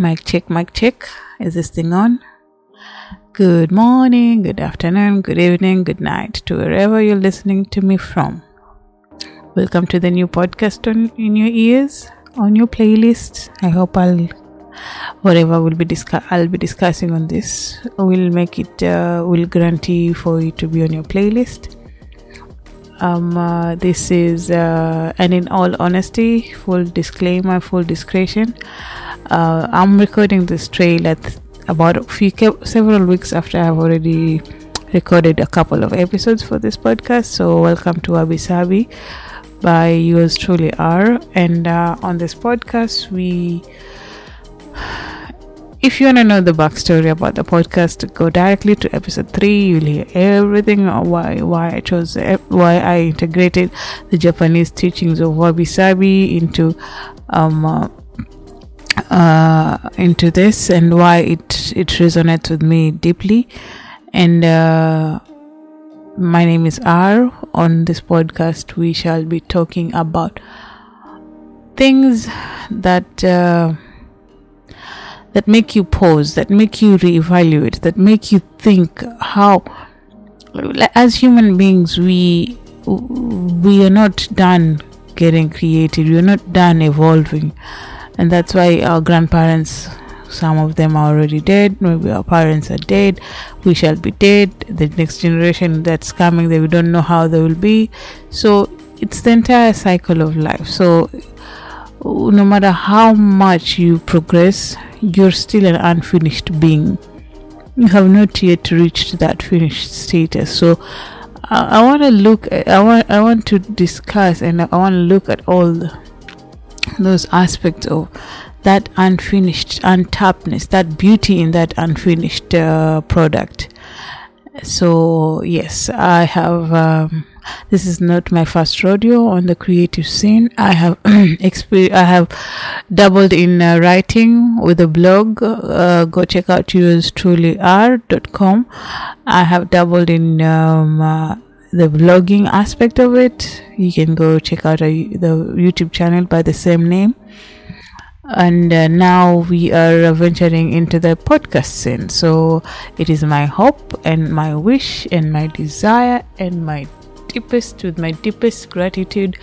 Mic check, mic check. Is this thing on? Good morning, good afternoon, good evening, good night to wherever you're listening to me from. Welcome to the new podcast on, in your ears, on your playlist. I hope I'll whatever will be discuss I'll be discussing on this will make it uh, will guarantee for it to be on your playlist. Um, uh, this is uh, and in all honesty, full disclaimer, full discretion. Uh, I'm recording this trail at about a few several weeks after I've already recorded a couple of episodes for this podcast. So welcome to Wabi Sabi by yours truly R. And uh, on this podcast, we if you want to know the backstory about the podcast, go directly to episode three. You'll hear everything why why I chose why I integrated the Japanese teachings of wabi sabi into um uh, uh, into this and why it it resonates with me deeply. And uh, my name is R. On this podcast, we shall be talking about things that. Uh, that make you pause, that make you reevaluate, that make you think how, as human beings, we we are not done getting created. We are not done evolving, and that's why our grandparents. Some of them are already dead. Maybe our parents are dead. We shall be dead. The next generation that's coming, they we don't know how they will be. So it's the entire cycle of life. So no matter how much you progress, you're still an unfinished being. You have not yet reached that finished status. So I, I want to look. I want. I want to discuss, and I want to look at all the, those aspects of that unfinished, untappedness, that beauty in that unfinished uh, product. So yes, I have. Um, this is not my first rodeo on the creative scene. I have exper- I have dabbled in uh, writing with a blog. Uh, go check out yours truly r.com. I have dabbled in um, uh, the vlogging aspect of it. You can go check out a, the YouTube channel by the same name and uh, now we are venturing into the podcast scene so it is my hope and my wish and my desire and my deepest with my deepest gratitude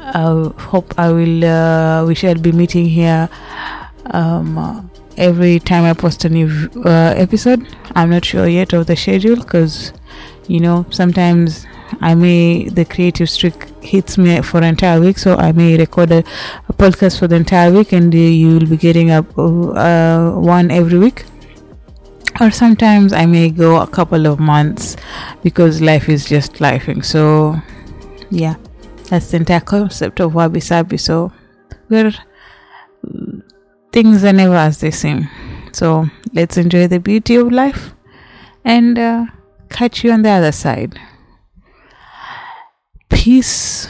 i hope i will uh, we shall be meeting here um, every time i post a new uh, episode i'm not sure yet of the schedule because you know sometimes I may the creative streak hits me for an entire week, so I may record a, a podcast for the entire week, and uh, you will be getting up uh, one every week. Or sometimes I may go a couple of months because life is just lifing. So, yeah, that's the entire concept of wabi sabi. So, where things are never as they seem. So, let's enjoy the beauty of life and uh, catch you on the other side. Peace